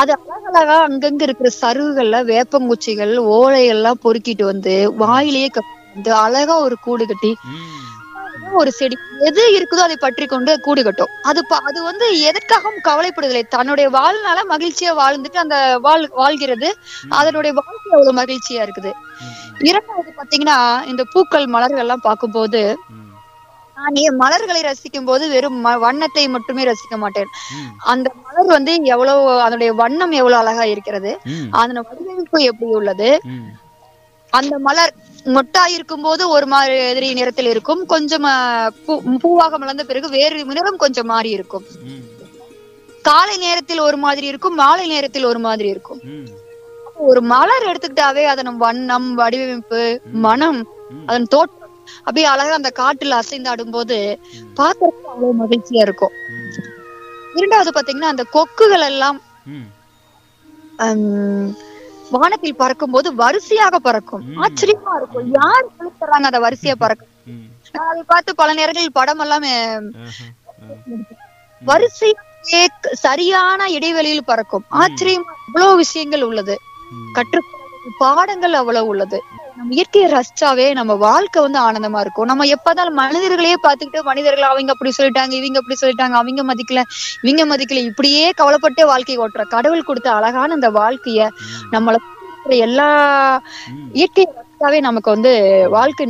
Speaker 3: அது அழகழகா அங்கங்க இருக்கிற சருகுகள்ல வேப்பங்குச்சிகள் ஓலைகள்லாம் பொறுக்கிட்டு வந்து வாயிலேயே வந்து அழகா ஒரு கூடு கட்டி ஒரு செடி எது இருக்குதோ அதை பற்றி கொண்டு கூடு கட்டும். அது அது வந்து எதற்காகவும் கவலைப்படுவதில்லை தன்னுடைய வாழ்நாள மகிழ்ச்சியா வாழ்ந்துட்டு அந்த வாழ் வாழ்கிறது. அதனுடைய வாழ்க்கை அவ்வளவு மகிழ்ச்சியா இருக்குது. இரண்டாவது பாத்தீங்கன்னா இந்த பூக்கள் மலர்கள் எல்லாம் பார்க்கும்போது நான் மலர்களை ரசிக்கும் போது வெறும் வண்ணத்தை மட்டுமே ரசிக்க மாட்டேன். அந்த மலர் வந்து எவ்வளவு அதனுடைய வண்ணம் எவ்வளவு அழகா இருக்கிறது. அதன வடிவமைப்பு எப்படி உள்ளது? அந்த மலர் மொட்டா இருக்கும் போது ஒரு மாதிரி நிறத்தில் இருக்கும். கொஞ்சம் பூவாக மலர்ந்த பிறகு வேறு நிறம் கொஞ்சம் மாறி இருக்கும். காலை நேரத்தில் ஒரு மாதிரி இருக்கும் மாலை நேரத்தில் ஒரு மாதிரி இருக்கும். ஒரு மலர் எடுத்துக்கிட்டாவே அதன் வண்ணம் வடிவமைப்பு மனம். அதன் தோற்றம் அப்படியே அழகா அந்த காட்டுல அசைந்தாடும் போது பார்க்கறதுக்கு அவ்வளவு மகிழ்ச்சியா இருக்கும். இரண்டாவது பாத்தீங்கன்னா அந்த கொக்குகள் எல்லாம் வானத்தில் பறக்கும் போது வரிசையாக பறக்கும். ஆச்சரியமா இருக்கும். யார் சொல்லித் தர்றாங்க அதை வரிசையா பறக்க?
Speaker 2: ம்,
Speaker 3: நான் அதை பார்த்து பல நேரங்களில் படம் எல்லாம். வரிசையே சரியான இடைவெளியில் பறக்கும். ஆச்சரியமா இவ்வளவு விஷயங்கள் உள்ளது. கற்றுக்கொள்ள பாடங்கள் அவ்வளவு உள்ளது. நம்ம இயற்கையை ரசிச்சாவே நம்ம வாழ்க்கை வந்து ஆனந்தமா இருக்கும். நம்ம எப்பதான் மனிதர்களையே பார்த்துக்கிட்டு மனிதர்கள் அவங்க அப்படி சொல்லிட்டாங்க இவங்க அப்படி சொல்லிட்டாங்க அவங்க மதிக்கல இவங்க மதிக்கல இப்படியே கவலைப்பட்டே வாழ்க்கை ஓட்டுற கடவுள் கொடுத்த அழகான அந்த வாழ்க்கைய நம்மள எல்லா
Speaker 2: ம்,
Speaker 3: இயற்கையை ரசிச்சாவே நமக்கு வந்து வாழ்க்கை.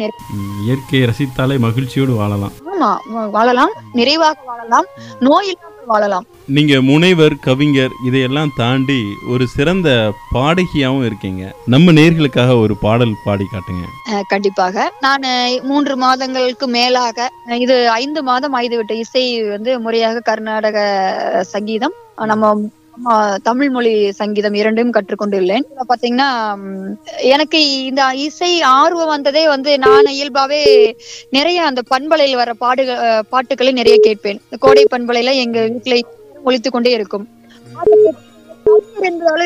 Speaker 2: இயற்கையை ரசித்தாலே மகிழ்ச்சியோடு வாழலாம்.
Speaker 3: ஆமா வாழலாம் நிறைவாக வாழலாம். நோய் வாழலாம்.
Speaker 2: நீங்க முனைவர் கவிஞர் இதையெல்லாம் தாண்டி ஒரு சிறந்த பாடகியாவும் இருக்கீங்க. நம்ம நேர்களுக்காக ஒரு பாடல் பாடி காட்டுங்க.
Speaker 3: கண்டிப்பாக. நான் மூன்று மாதங்களுக்கு மேலாக இது ஐந்து மாதம் ஆய்து விட்ட இசை வந்து முறையாக கர்நாடக சங்கீதம். நம்ம தமிழ் மொழி சங்கீதம் இரண்டையும் கற்றுக்கொண்டுள்ளேன். பாத்தீங்கன்னா எனக்கு இந்த இசை ஆர்வம் வந்ததே வந்து நான் இயல்பாவே நிறைய அந்த பண்பலையில் வர பாடுக பாட்டுகளை நிறைய கேட்பேன். கோடை பண்பலையில எங்க வீட்டுல ஒழித்து கொண்டே இருக்கும்.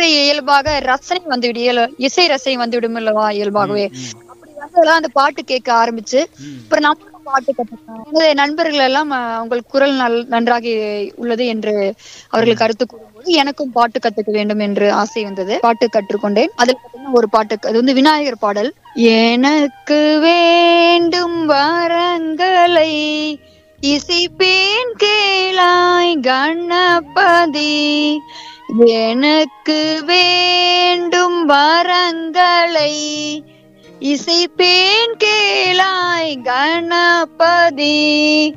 Speaker 3: இயல்பாக ரசனை வந்துவிடும் இயல்- இசை ரசனை வந்துவிடும் அல்லவா இயல்பாகவே. அப்படி வந்ததெல்லாம் அந்த பாட்டு கேட்க ஆரம்பிச்சு அப்புறம் நம்மளும் பாட்டு கற்றுக்கலாம் எனது நண்பர்கள் எல்லாம் அவங்களுக்கு குரல் நல் நன்றாக உள்ளது என்று அவர்கள் கருத்து கூறும்போது எனக்கும் பாட்டு கத்துக்க வேண்டும் என்று ஆசை வந்தது. பாட்டு கற்றுக்கொண்டேன். அதில் பார்த்தீங்கன்னா ஒரு பாட்டு அது வந்து விநாயகர் பாடல். எனக்கு வேண்டும் வரங்களை இசைப்பேன் கேளாய் கணபதி. எனக்கு வேண்டும் வரங்களை இசைப்பேன் கேளாய் கணபதி.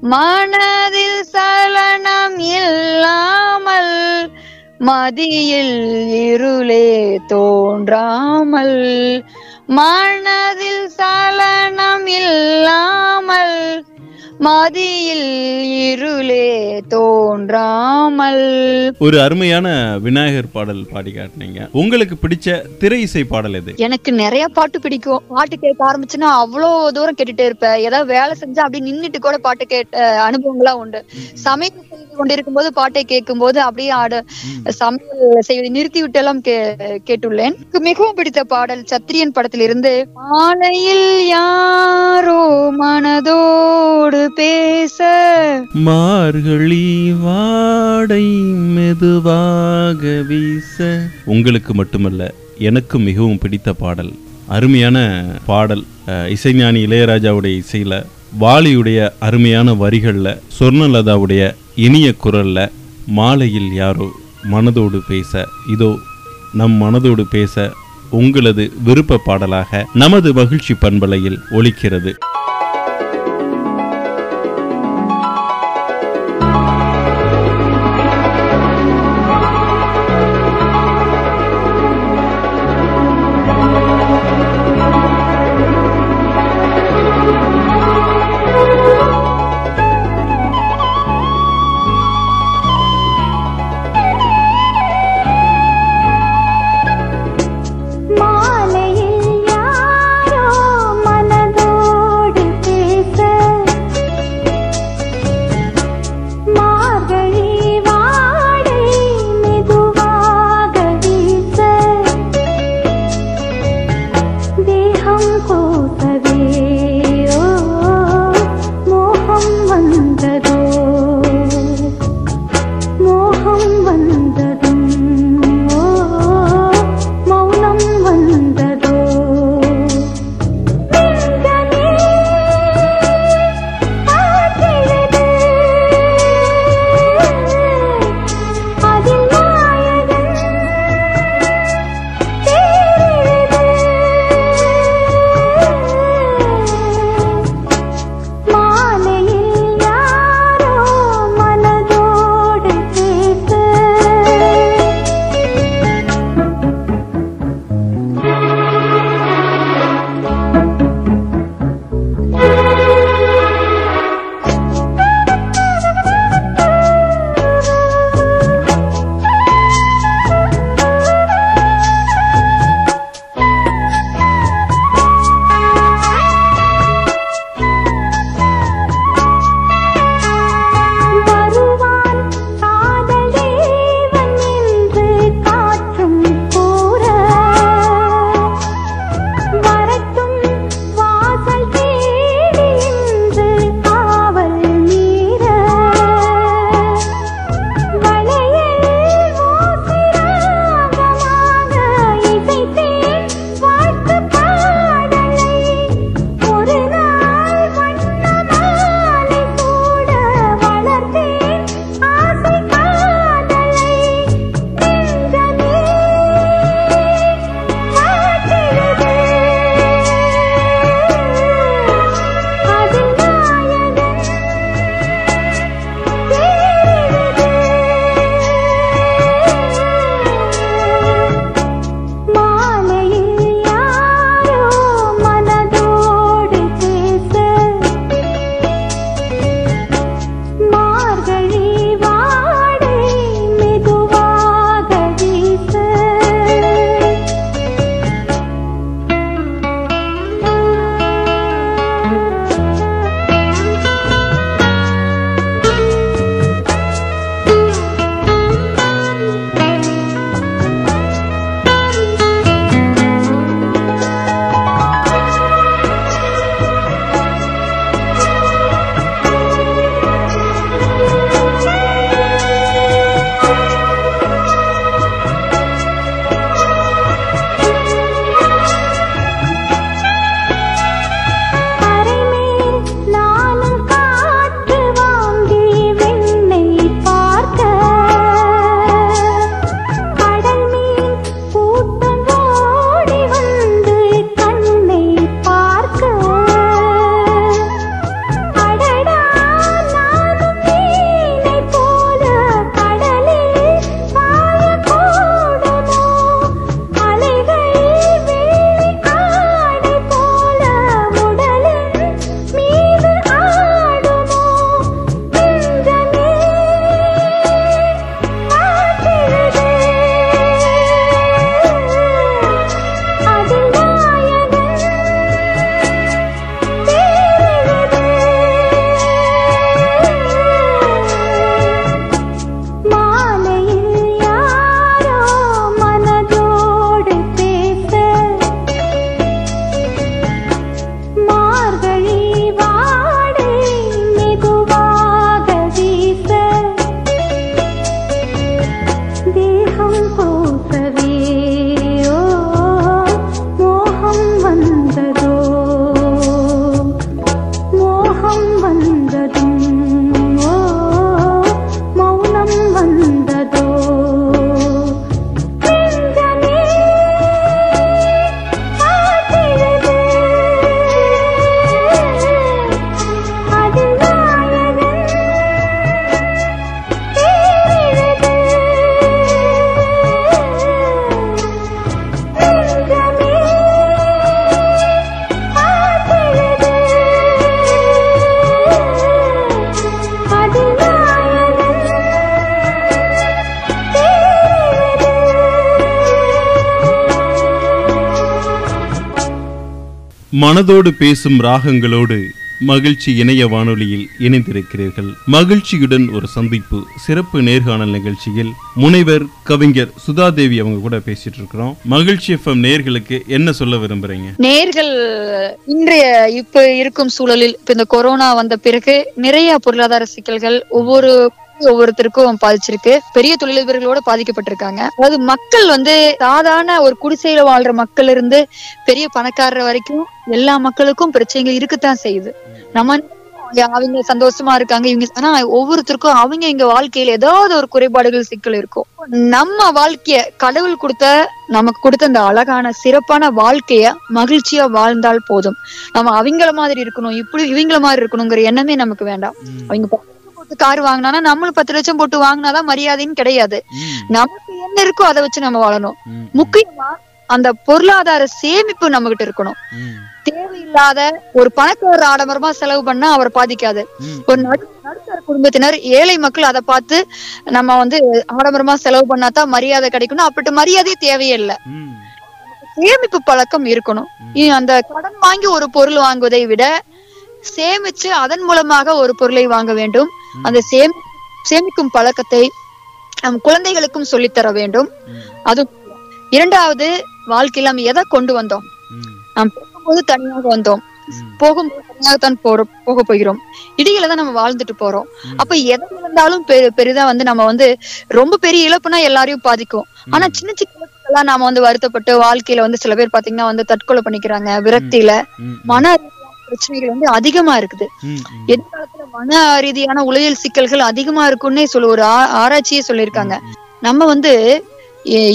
Speaker 3: மனதில் சலனம் இல்லாமல் மதியில் இருளே தோன்றாமல் மனதில் சலனம் மதியில் இருளே தோன்றாமல்.
Speaker 2: ஒரு அருமையான விநாயகர் பாடல் பாடி காட்டினீங்க. உங்களுக்கு பிடிச்ச திரை இசை பாடல் எது?
Speaker 3: எனக்கு நிறைய பாட்டு பிடிக்கும். பாட்டு கேட்க ஆரம்பிச்சுன்னா அவ்வளவு தூரம் கேட்டுட்டே இருப்பேன். ஏதாவது வேலை செஞ்சா அப்படி நின்னுட்டு கூட பாட்டு கேட்ட அனுபவங்களா உண்டு. சமையல் செய்து கொண்டிருக்கும் போது பாட்டை கேட்கும் போது அப்படியே ஆட சமையல் செய்வதை நிறுத்தி விட்டு எல்லாம் கேட்டுள்ளேன். எனக்கு மிகவும் பிடித்த பாடல் சத்திரியன் படத்திலிருந்து மாலையில் யாரோ மனதோடு பேச
Speaker 2: மார்கழி வாடை மெதுவாக வீச. உங்களுக்கு மட்டுமல்ல எனக்கு மிகவும் பிடித்த பாடல் அருமையான பாடல் இசைஞானி இளையராஜாவுடைய இசையில வாலியுடைய அருமையான வரிகள்ல சொர்ணலதாவுடைய இனிய குரல்ல மாலையில் யாரோ மனதோடு பேச இதோ நம் மனதோடு பேச உங்களது விருப்ப பாடலாக நமது மகிழ்ச்சி பண்பலையில் ஒழிக்கிறது மனதோடு பேசும் ராகங்களோடு மகிழ்ச்சி இணைய வானொலியில் இணைந்திருக்கிறீர்கள். மகிழ்ச்சியுடன் ஒரு சந்திப்பு சிறப்பு நேர்காணல் நிகழ்ச்சியில் முனைவர் கவிஞர் சுதாதேவி அவங்க கூட பேசிட்டு இருக்கிறோம். மகிழ்ச்சி எஃப்எம் நேர்களுக்கு என்ன சொல்ல விரும்புறீங்க?
Speaker 3: நேர்கள் இன்றைய இப்ப இருக்கும் சூழலில் இப்ப இந்த கொரோனா வந்த பிறகு நிறைய பொருளாதார சிக்கல்கள் ஒவ்வொரு ஒவ்வொருத்தருக்கும் பாதிச்சிருக்கு. பெரிய தொழிலதிபர்களோட பாதிக்கப்பட்டிருக்காங்க. அதாவது மக்கள் வந்து சாதாரண ஒரு குடிசையில வாழ்ற மக்கள் இருந்து பெரிய பணக்காரர் வரைக்கும் எல்லா மக்களுக்கும் பிரச்சனைகள் இருக்கத்தான் செய்யுது. நம்ம அவங்க சந்தோஷமா இருக்காங்க இவங்க ஆனா ஒவ்வொருத்தருக்கும் அவங்க இங்க வாழ்க்கையில ஏதாவது ஒரு குறைபாடுகள் சிக்கல் இருக்கும். நம்ம வாழ்க்கைய கடவுள் கொடுத்த நமக்கு கொடுத்த அந்த அழகான சிறப்பான வாழ்க்கைய மகிழ்ச்சியா வாழ்ந்தால் போதும். நம்ம அவங்கள மாதிரி இருக்கணும் இப்படி இவங்கள மாதிரி இருக்கணுங்கிற எண்ணமே நமக்கு வேண்டாம். அவங்க பத்து கார் வாங்கினானா நம்மளும் பத்து லட்சம் போட்டு வாங்கினாதான் மரியாதைன்னு கிடையாது. நமக்கு என்ன இருக்கோ அதை வச்சு நம்ம வாழணும். முக்கியமா அந்த பொருளாதார சேமிப்பு நம்ம கிட்ட இருக்கணும் தேவையில்லாத ஒரு பணக்காரர் ஆடம்பரமா செலவு பண்ணா அவர் பாதிக்காது. ஒரு நடு நடுத்தர குடும்பத்தினர் ஏழை மக்கள் அதை பார்த்து நம்ம வந்து ஆடம்பரமா செலவு பண்ணாதான் மரியாதை கிடைக்கணும். அப்படி மரியாதை தேவையே இல்லை. சேமிப்பு பழக்கம் இருக்கணும். அந்த கடன் வாங்கி ஒரு பொருள் வாங்குவதை விட சேமிச்சு அதன் மூலமாக ஒரு பொருளை வாங்க வேண்டும். அந்த சேமி சேமிக்கும் பழக்கத்தை நம் குழந்தைகளுக்கும் சொல்லித்தர வேண்டும். அது இரண்டாவது வாழ்க்கையில நம்ம எதை கொண்டு வந்தோம்? நாம் போகும்போது தனியாக வந்தோம். போகும்போது தனியாகத்தான் போறோம் போக போகிறோம். இடையில தான் நம்ம வாழ்ந்துட்டு போறோம். அப்ப எதை இழந்தாலும் பெரு பெரிதா வந்து நம்ம வந்து ரொம்ப பெரிய இழப்புனா எல்லாரையும் பாதிக்கும். ஆனா சின்ன சின்ன இழப்புகள்லாம் நாம வந்து வருத்தப்பட்டு வாழ்க்கையில வந்து சில பேர் பாத்தீங்கன்னா வந்து தற்கொலை பண்ணிக்கிறாங்க விரக்தியில மன பிரச்சனைகள் வந்து அதிகமா இருக்குது. எதிர்காலத்துல மன ரீதியான உளவியல் சிக்கல்கள் அதிகமா இருக்கும்னே சொல்ல ஒரு ஆராய்ச்சியே சொல்லியிருக்காங்க. நம்ம வந்து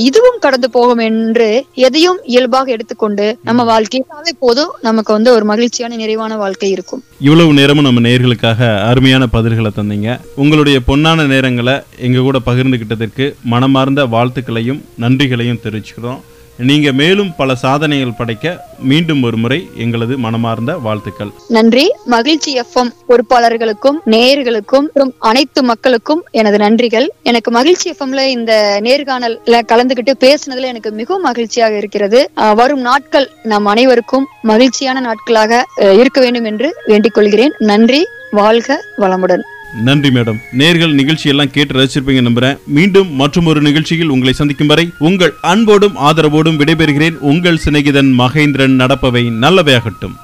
Speaker 3: இதுவும் கடந்து போகும் என்று எதையும் இயல்பாக எடுத்துக்கொண்டு நம்ம வாழ்க்கையாவே போதும் நமக்கு வந்து ஒரு மகிழ்ச்சியான நிறைவான வாழ்க்கை இருக்கும்.
Speaker 2: இவ்வளவு நேரமும் நம்ம நேர்களுக்காக அருமையான பதில்களை தந்தீங்க. உங்களுடைய பொன்னான நேரங்களை எங்க கூட பகிர்ந்துகிட்டதற்கு மனமார்ந்த வாழ்த்துக்களையும் நன்றிகளையும் தெரிவிச்சுக்கிறோம். நீங்க மேலும் பல சாதனைகள் படைக்க மீண்டும் ஒரு முறை எங்களது மனமார்ந்த வாழ்த்துக்கள்.
Speaker 3: நன்றி. மகிழ்ச்சி எஃப்எம் பொறுப்பாளர்களுக்கும் நேயர்களுக்கும் அனைத்து மக்களுக்கும் எனது நன்றிகள். எனக்கு மகிழ்ச்சி எஃப்எம்ல இந்த நேர்காணல்ல கலந்துகிட்டு பேசுனதுல எனக்கு மிகவும் மகிழ்ச்சியாக இருக்கிறது. வரும் நாட்கள் நம் அனைவருக்கும் மகிழ்ச்சியான நாட்களாக இருக்க வேண்டும் என்று வேண்டிக் கொள்கிறேன். நன்றி. வாழ்க வளமுடன்.
Speaker 2: நன்றி மேடம். நேர்கள் நிகழ்ச்சி எல்லாம் கேட்டு ரசிச்சிருப்பீங்க நம்புறேன். மீண்டும் மற்றும் ஒரு நிகழ்ச்சியில் உங்களை சந்திக்கும் வரை உங்கள் அன்போடும் ஆதரவோடும் விடைபெறுகிறேன். உங்கள் சிநேகிதன் மகேந்திரன் நடப்பவை நல்லவையாகட்டும்.